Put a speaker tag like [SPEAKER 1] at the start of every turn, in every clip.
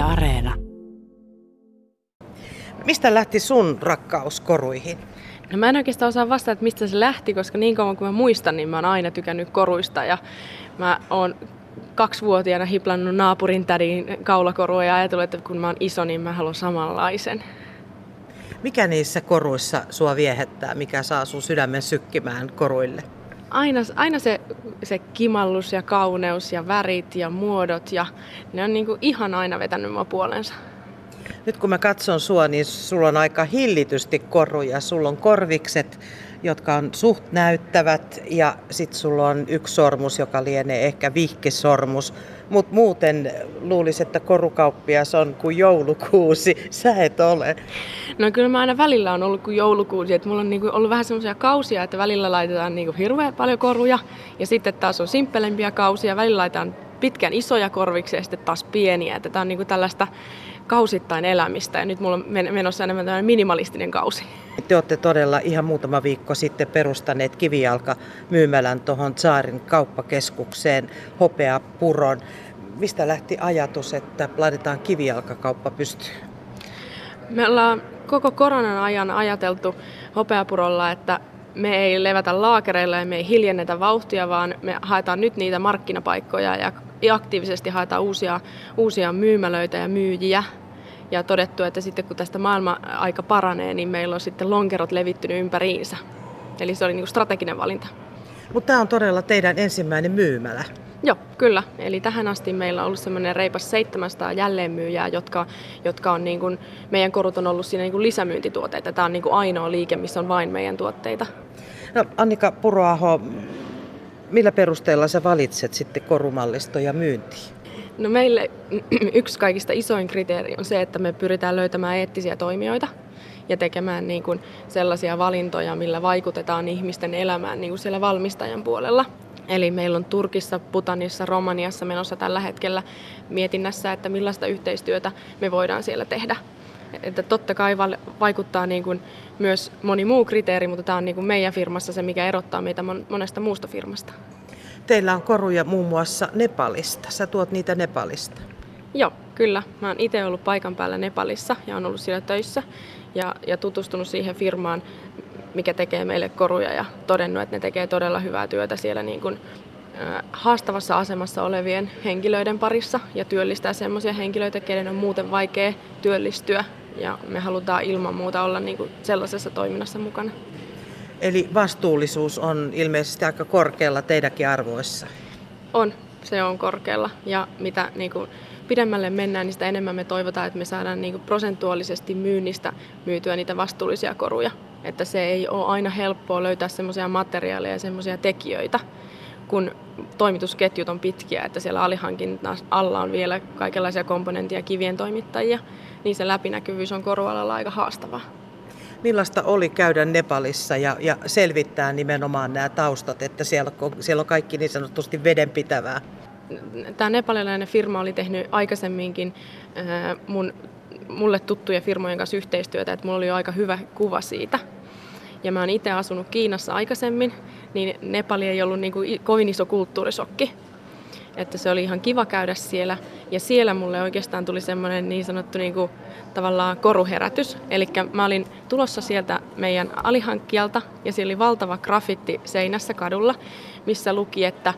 [SPEAKER 1] Yle Areena.
[SPEAKER 2] Mistä lähti sun rakkaus koruihin?
[SPEAKER 3] No mä en oikeastaan osaa vastata, että mistä se lähti, koska niin kauan kuin mä muistan, niin mä oon aina tykännyt koruista. Ja mä oon kaksivuotiaana hiplannut naapurin tädin kaulakorua ja ajatellut, että kun mä oon iso, niin mä haluan samanlaisen.
[SPEAKER 2] Mikä niissä koruissa sua viehättää? Mikä saa sun sydämen sykkimään koruille?
[SPEAKER 3] Aina, aina se, se kimallus ja kauneus ja värit ja muodot ja ne on niinku ihan aina vetänyt mua puolensa.
[SPEAKER 2] Nyt kun mä katson sua, niin sulla on aika hillitysti koruja. Sulla on korvikset, jotka on suht näyttävät ja sitten sulla on yksi sormus, joka lienee ehkä vihkisormus. Mutta muuten luulisi, että korukauppias on kuin joulukuusi. Sä et ole.
[SPEAKER 3] No kyllä mä aina välillä on ollut kuin joulukuusi. Että mulla on niinku ollut vähän semmoisia kausia, että välillä laitetaan niinku hirveän paljon koruja. Ja sitten taas on simppelempiä kausia. Välillä laitetaan pitkän isoja korviksia ja sitten taas pieniä. Tää on niinku tällaista kausittain elämistä ja nyt mulla on menossa enemmän tämmöinen minimalistinen kausi.
[SPEAKER 2] Te olette todella ihan muutama viikko sitten perustaneet kivijalka myymälän tuohon Saarin kauppakeskukseen Hopeapuron. Mistä lähti ajatus, että laitetaan kivijalkakauppa pystyyn?
[SPEAKER 3] Me ollaan koko koronan ajan ajateltu Hopeapurolla, että me ei levätä laakereilla ja me ei hiljennetä vauhtia, vaan me haetaan nyt niitä markkinapaikkoja ja aktiivisesti haetaan uusia, uusia myymälöitä ja myyjiä ja todettu, että sitten kun tästä maailma aika paranee, niin meillä on sitten lonkerot levittynyt ympäriinsä. Eli se oli niin strateginen valinta.
[SPEAKER 2] Mutta tämä on todella teidän ensimmäinen myymälä.
[SPEAKER 3] Joo, kyllä. Eli tähän asti meillä on ollut semmoinen reipas 700 jälleenmyyjää, jotka, jotka on niin kuin, meidän korut on ollut siinä niin kuin lisämyyntituotteita. Tämä on niin kuin ainoa liike, missä on vain meidän tuotteita.
[SPEAKER 2] No, Annika Puroaho, millä perusteella sä valitset sitten korumallistoja myyntiin?
[SPEAKER 3] No meille yksi kaikista isoin kriteeri on se, että me pyritään löytämään eettisiä toimijoita ja tekemään niin kuin sellaisia valintoja, millä vaikutetaan ihmisten elämään niin kuin siellä valmistajan puolella. Eli meillä on Turkissa, Butanissa, Romaniassa menossa tällä hetkellä mietinnässä, että millaista yhteistyötä me voidaan siellä tehdä. Että totta kai vaikuttaa niin kuin myös moni muu kriteeri, mutta tämä on niin kuin meidän firmassa se, mikä erottaa meitä monesta muusta firmasta.
[SPEAKER 2] Teillä on koruja muun muassa Nepalista. Sä tuot niitä Nepalista.
[SPEAKER 3] Joo, kyllä. Mä oon itse ollut paikan päällä Nepalissa ja on ollut siellä töissä ja, ja tutustunut siihen firmaan, mikä tekee meille koruja ja todennut, että ne tekee todella hyvää työtä siellä niin kuin, haastavassa asemassa olevien henkilöiden parissa ja työllistää sellaisia henkilöitä, keiden on muuten vaikea työllistyä ja me halutaan ilman muuta olla niin kuin sellaisessa toiminnassa mukana.
[SPEAKER 2] Eli vastuullisuus on ilmeisesti aika korkealla teidänkin arvoissa.
[SPEAKER 3] On, se on korkealla. Ja mitä niin kuin, pidemmälle mennään, niin sitä enemmän me toivotaan, että me saadaan niin kuin, prosentuaalisesti myynnistä myytyä niitä vastuullisia koruja. Että se ei ole aina helppoa löytää semmoisia materiaaleja ja semmoisia tekijöitä, kun toimitusketjut on pitkiä, että siellä alihankinnan alla on vielä kaikenlaisia komponentteja kivien toimittajia, niin se läpinäkyvyys on korualalla aika haastavaa.
[SPEAKER 2] Millaista oli käydä Nepalissa ja, ja selvittää nimenomaan nämä taustat, että siellä, siellä on kaikki niin sanotusti vedenpitävää?
[SPEAKER 3] Tämä nepalilainen firma oli tehnyt aikaisemminkin äh, mun, mulle tuttuja firmojen kanssa yhteistyötä, että mulla oli jo aika hyvä kuva siitä. Ja mä oon itse asunut Kiinassa aikaisemmin, niin Nepali ei ollut niin kuin kovin iso kulttuurisokki että se oli ihan kiva käydä siellä. Ja siellä mulle oikeastaan tuli semmoinen niin sanottu niin kuin, tavallaan koruherätys. Eli mä olin tulossa sieltä meidän alihankkijalta ja siellä oli valtava grafitti seinässä kadulla, missä luki, että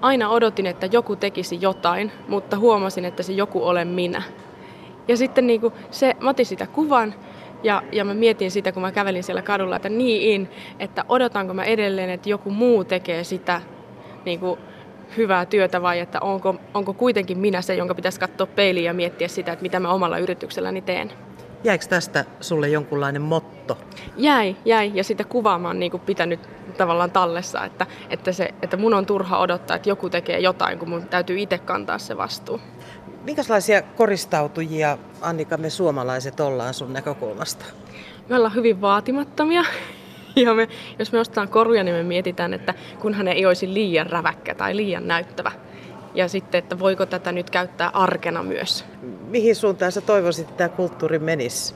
[SPEAKER 3] aina odotin, että joku tekisi jotain, mutta huomasin, että se joku olen minä. Ja sitten niin kuin se, mä otin sitä kuvan ja, ja mä mietin sitä, kun mä kävelin siellä kadulla, että niin, että odotanko mä edelleen, että joku muu tekee sitä niin kuin hyvää työtä vai että onko, onko kuitenkin minä se, jonka pitäisi katsoa peiliin ja miettiä sitä, että mitä mä omalla yritykselläni teen.
[SPEAKER 2] Jäikö tästä sulle jonkunlainen motto?
[SPEAKER 3] Jäi, jäi. Ja sitä kuvaa mä oon niin kuin pitänyt tavallaan tallessa, että, että, se, että mun on turha odottaa, että joku tekee jotain, kun mun täytyy itse kantaa se vastuu.
[SPEAKER 2] Minkälaisia koristautujia, Annika, me suomalaiset ollaan sun näkökulmasta?
[SPEAKER 3] Me ollaan hyvin vaatimattomia ja me, jos me ostetaan koruja, niin me mietitään, että kunhan ei olisi liian räväkkä tai liian näyttävä. Ja sitten, että voiko tätä nyt käyttää arkena myös.
[SPEAKER 2] Mihin suuntaan sä toivoisit, että tämä kulttuuri menisi?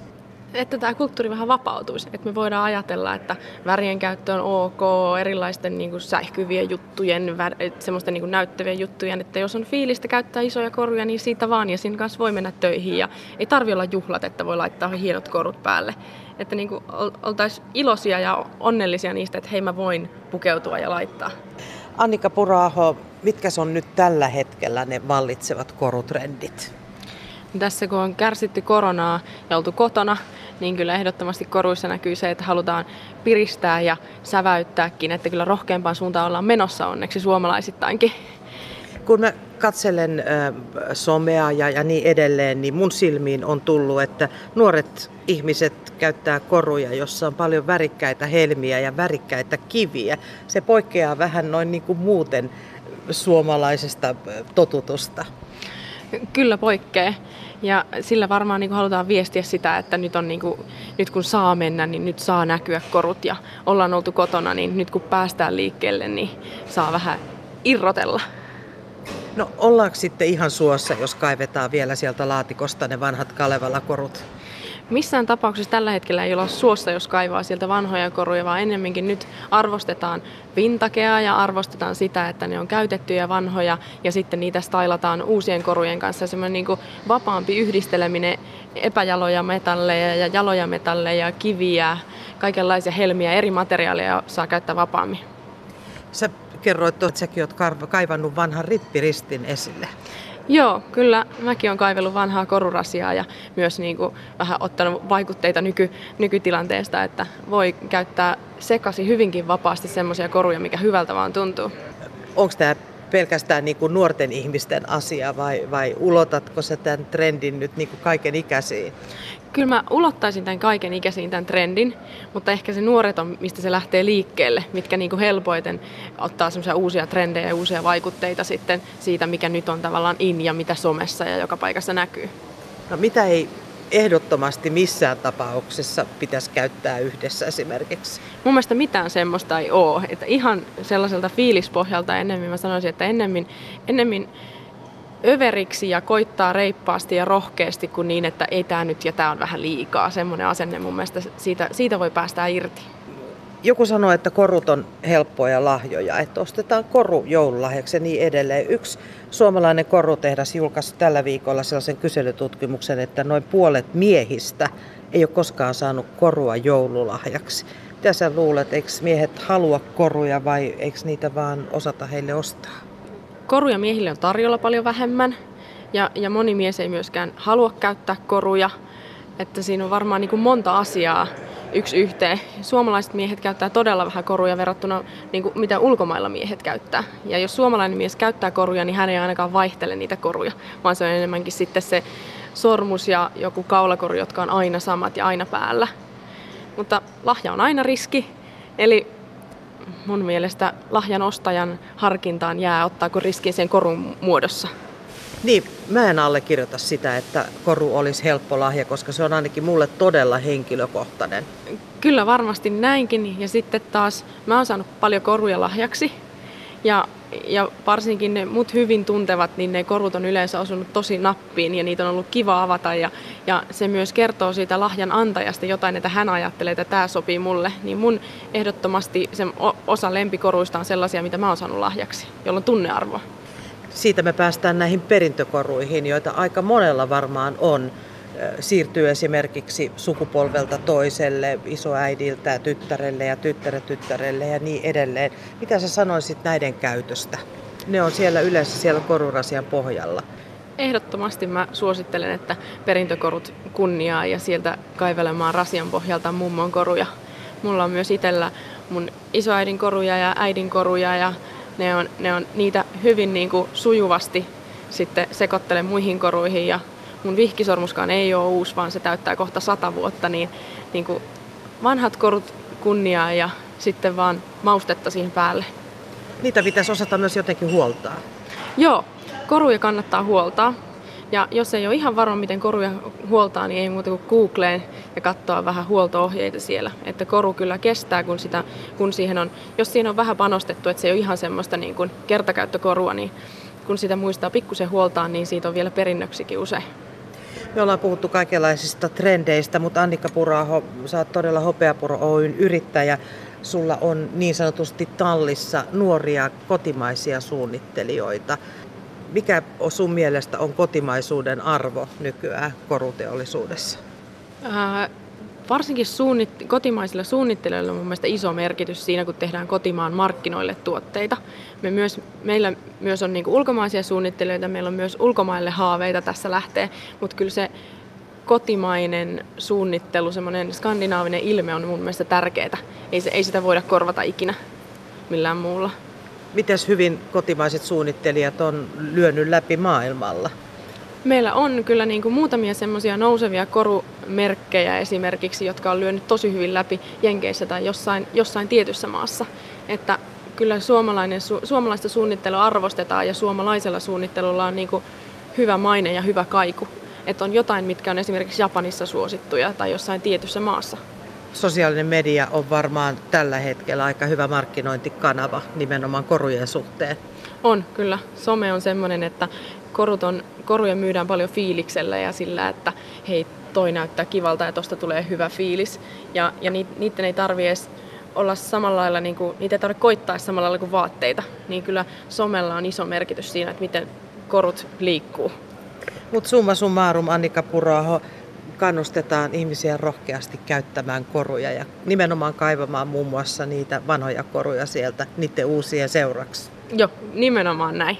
[SPEAKER 3] Että tämä kulttuuri vähän vapautuisi. Että me voidaan ajatella, että värien käyttö on ok, erilaisten niin kuin sähkyvien juttujen, semmoisten niin näyttävien juttujen, että jos on fiilistä käyttää isoja koruja, niin siitä vaan ja siinä kanssa voi mennä töihin ja ei tarvi olla juhlat, että voi laittaa hienot korut päälle. Että niin kuin oltaisiin iloisia ja onnellisia niistä, että hei mä voin pukeutua ja laittaa.
[SPEAKER 2] Annika Puraho, mitkä on nyt tällä hetkellä ne vallitsevat korutrendit?
[SPEAKER 3] Tässä kun on kärsitty koronaa ja oltu kotona, niin kyllä ehdottomasti koruissa näkyy se, että halutaan piristää ja säväyttääkin, että kyllä rohkeampaan suuntaan ollaan menossa onneksi suomalaisittainkin.
[SPEAKER 2] Kun mä katselen äh, somea ja, ja niin edelleen, niin mun silmiin on tullut, että nuoret ihmiset käyttää koruja, jossa on paljon värikkäitä helmiä ja värikkäitä kiviä. Se poikkeaa vähän noin niin kuin muuten suomalaisesta totutusta.
[SPEAKER 3] Kyllä poikkeaa. Ja sillä varmaan niin kuin halutaan viestiä sitä, että nyt, on niin kuin, nyt kun saa mennä, niin nyt saa näkyä korut ja ollaan oltu kotona, niin nyt kun päästään liikkeelle, niin saa vähän irrotella.
[SPEAKER 2] No ollaanko sitten ihan suossa, jos kaivetaan vielä sieltä laatikosta ne vanhat Kalevala-korut?
[SPEAKER 3] Missään tapauksessa tällä hetkellä ei olla suossa, jos kaivaa sieltä vanhoja koruja, vaan ennemminkin nyt arvostetaan vintakea ja arvostetaan sitä, että ne on käytettyjä vanhoja ja sitten niitä stylataan uusien korujen kanssa. Semmoinen niin kuin vapaampi yhdisteleminen epäjaloja metalleja ja jaloja metalleja, kiviä, kaikenlaisia helmiä, eri materiaaleja saa käyttää vapaammin.
[SPEAKER 2] Sä kerroit, että säkin oot kaivannut vanhan rippiristin esille.
[SPEAKER 3] Joo, kyllä mäkin olen kaivellut vanhaa korurasiaa ja myös niin kuin vähän ottanut vaikutteita nyky, nykytilanteesta, että voi käyttää sekasi hyvinkin vapaasti semmoisia koruja, mikä hyvältä vaan tuntuu.
[SPEAKER 2] Onko tämä pelkästään niin kuin nuorten ihmisten asia vai, vai ulotatko se tämän trendin nyt niin kuin kaiken ikäisiin?
[SPEAKER 3] Kyllä mä ulottaisin tämän kaiken ikäisiin tämän trendin, mutta ehkä se nuoret on, mistä se lähtee liikkeelle, mitkä niin kuin helpoiten ottaa semmoisia uusia trendejä ja uusia vaikutteita sitten siitä, mikä nyt on tavallaan in ja mitä somessa ja joka paikassa näkyy.
[SPEAKER 2] No mitä ei ehdottomasti missään tapauksessa pitäisi käyttää yhdessä esimerkiksi?
[SPEAKER 3] Mun mielestä mitään semmoista ei ole. Että ihan sellaiselta fiilispohjalta ennemmin mä sanoisin, että ennemmin, ennemmin överiksi ja koittaa reippaasti ja rohkeasti kuin niin, että ei tämä nyt ja tämä on vähän liikaa. Semmoinen asenne mun mielestä siitä, siitä voi päästä irti.
[SPEAKER 2] Joku sanoi, että korut on helppoja lahjoja, että ostetaan koru joululahjaksi ja niin edelleen. Yksi suomalainen korutehdas julkaisi tällä viikolla sellaisen kyselytutkimuksen, että noin puolet miehistä ei ole koskaan saanut korua joululahjaksi. Mitä sä luulet, eikö miehet halua koruja vai eikö niitä vaan osata heille ostaa?
[SPEAKER 3] Koruja miehille on tarjolla paljon vähemmän ja, ja moni mies ei myöskään halua käyttää koruja. Että siinä on varmaan niin kuin monta asiaa yksi yhteen. Suomalaiset miehet käyttää todella vähän koruja verrattuna niin kuin mitä ulkomailla miehet käyttää. Ja jos suomalainen mies käyttää koruja, niin hän ei ainakaan vaihtele niitä koruja, vaan se on enemmänkin sitten se sormus ja joku kaulakoru, jotka on aina samat ja aina päällä. Mutta lahja on aina riski, eli mun mielestä lahjan ostajan harkintaan jää, ottaako riskin sen korun muodossa.
[SPEAKER 2] Niin, mä en allekirjoita sitä, että koru olisi helppo lahja, koska se on ainakin mulle todella henkilökohtainen.
[SPEAKER 3] Kyllä varmasti näinkin. Ja sitten taas mä oon saanut paljon koruja lahjaksi. Ja, ja varsinkin ne mut hyvin tuntevat, niin ne korut on yleensä osunut tosi nappiin ja niitä on ollut kiva avata. Ja, ja se myös kertoo siitä lahjan antajasta jotain, että hän ajattelee, että tämä sopii mulle. Niin mun ehdottomasti se osa lempikoruista on sellaisia, mitä mä oon saanut lahjaksi, jolla on tunnearvoa
[SPEAKER 2] siitä me päästään näihin perintökoruihin, joita aika monella varmaan on. Siirtyy esimerkiksi sukupolvelta toiselle, isoäidiltä tyttärelle ja tyttärelle ja niin edelleen. Mitä sä sanoisit näiden käytöstä? Ne on siellä yleensä siellä korurasian pohjalla.
[SPEAKER 3] Ehdottomasti mä suosittelen, että perintökorut kunniaa ja sieltä kaivelemaan rasian pohjalta mummon koruja. Mulla on myös itsellä mun isoäidin koruja ja äidin koruja ja ne on, ne on niitä hyvin niin kuin sujuvasti sitten sekoittelen muihin koruihin ja mun vihkisormuskaan ei ole uusi, vaan se täyttää kohta sata vuotta, niin, niin kuin vanhat korut kunniaa ja sitten vaan maustetta siihen päälle.
[SPEAKER 2] Niitä pitäisi osata myös jotenkin huoltaa.
[SPEAKER 3] Joo, koruja kannattaa huoltaa. Ja jos ei ole ihan varma, miten koruja huoltaa, niin ei muuta kuin Googleen ja katsoa vähän huolto-ohjeita siellä. Että koru kyllä kestää, kun, sitä, kun siihen on, jos siihen on vähän panostettu, että se ei ole ihan semmoista niin kuin kertakäyttökorua, niin kun sitä muistaa pikkusen huoltaa, niin siitä on vielä perinnöksikin usein.
[SPEAKER 2] Me ollaan puhuttu kaikenlaisista trendeistä, mutta Annika Puraho, sä oot todella Hopeapuro Oyn yrittäjä. Sulla on niin sanotusti tallissa nuoria kotimaisia suunnittelijoita. Mikä sun mielestä on kotimaisuuden arvo nykyään koruteollisuudessa?
[SPEAKER 3] Ää, varsinkin suunnit- kotimaisilla suunnittelijoilla on mun mielestä iso merkitys siinä, kun tehdään kotimaan markkinoille tuotteita. Me myös, meillä myös on niinku ulkomaisia suunnittelijoita, meillä on myös ulkomaille haaveita tässä lähtee, mutta kyllä se kotimainen suunnittelu, semmoinen skandinaavinen ilme on mun mielestä tärkeää. Ei, se, ei sitä voida korvata ikinä millään muulla.
[SPEAKER 2] Miten hyvin kotimaiset suunnittelijat on lyönyt läpi maailmalla?
[SPEAKER 3] Meillä on kyllä niin kuin muutamia semmoisia nousevia korumerkkejä esimerkiksi, jotka on lyönyt tosi hyvin läpi Jenkeissä tai jossain, jossain tietyssä maassa. Että kyllä suomalainen, su, suomalaista suunnittelua arvostetaan ja suomalaisella suunnittelulla on niin kuin hyvä maine ja hyvä kaiku. Että on jotain, mitkä on esimerkiksi Japanissa suosittuja tai jossain tietyssä maassa.
[SPEAKER 2] Sosiaalinen media on varmaan tällä hetkellä aika hyvä markkinointikanava nimenomaan korujen suhteen.
[SPEAKER 3] On, kyllä. Some on semmoinen, että korut on, koruja myydään paljon fiiliksellä ja sillä, että hei, toi näyttää kivalta ja tosta tulee hyvä fiilis. Ja, ja niiden ei tarvi edes olla samalla lailla, niin kuin, niitä ei tarvitse koittaa samalla lailla kuin vaatteita. Niin kyllä somella on iso merkitys siinä, että miten korut liikkuu.
[SPEAKER 2] Mutta summa summarum, Annika Puraho, kannustetaan ihmisiä rohkeasti käyttämään koruja ja nimenomaan kaivamaan muun muassa niitä vanhoja koruja sieltä niiden uusien seuraksi.
[SPEAKER 3] Joo, nimenomaan näin.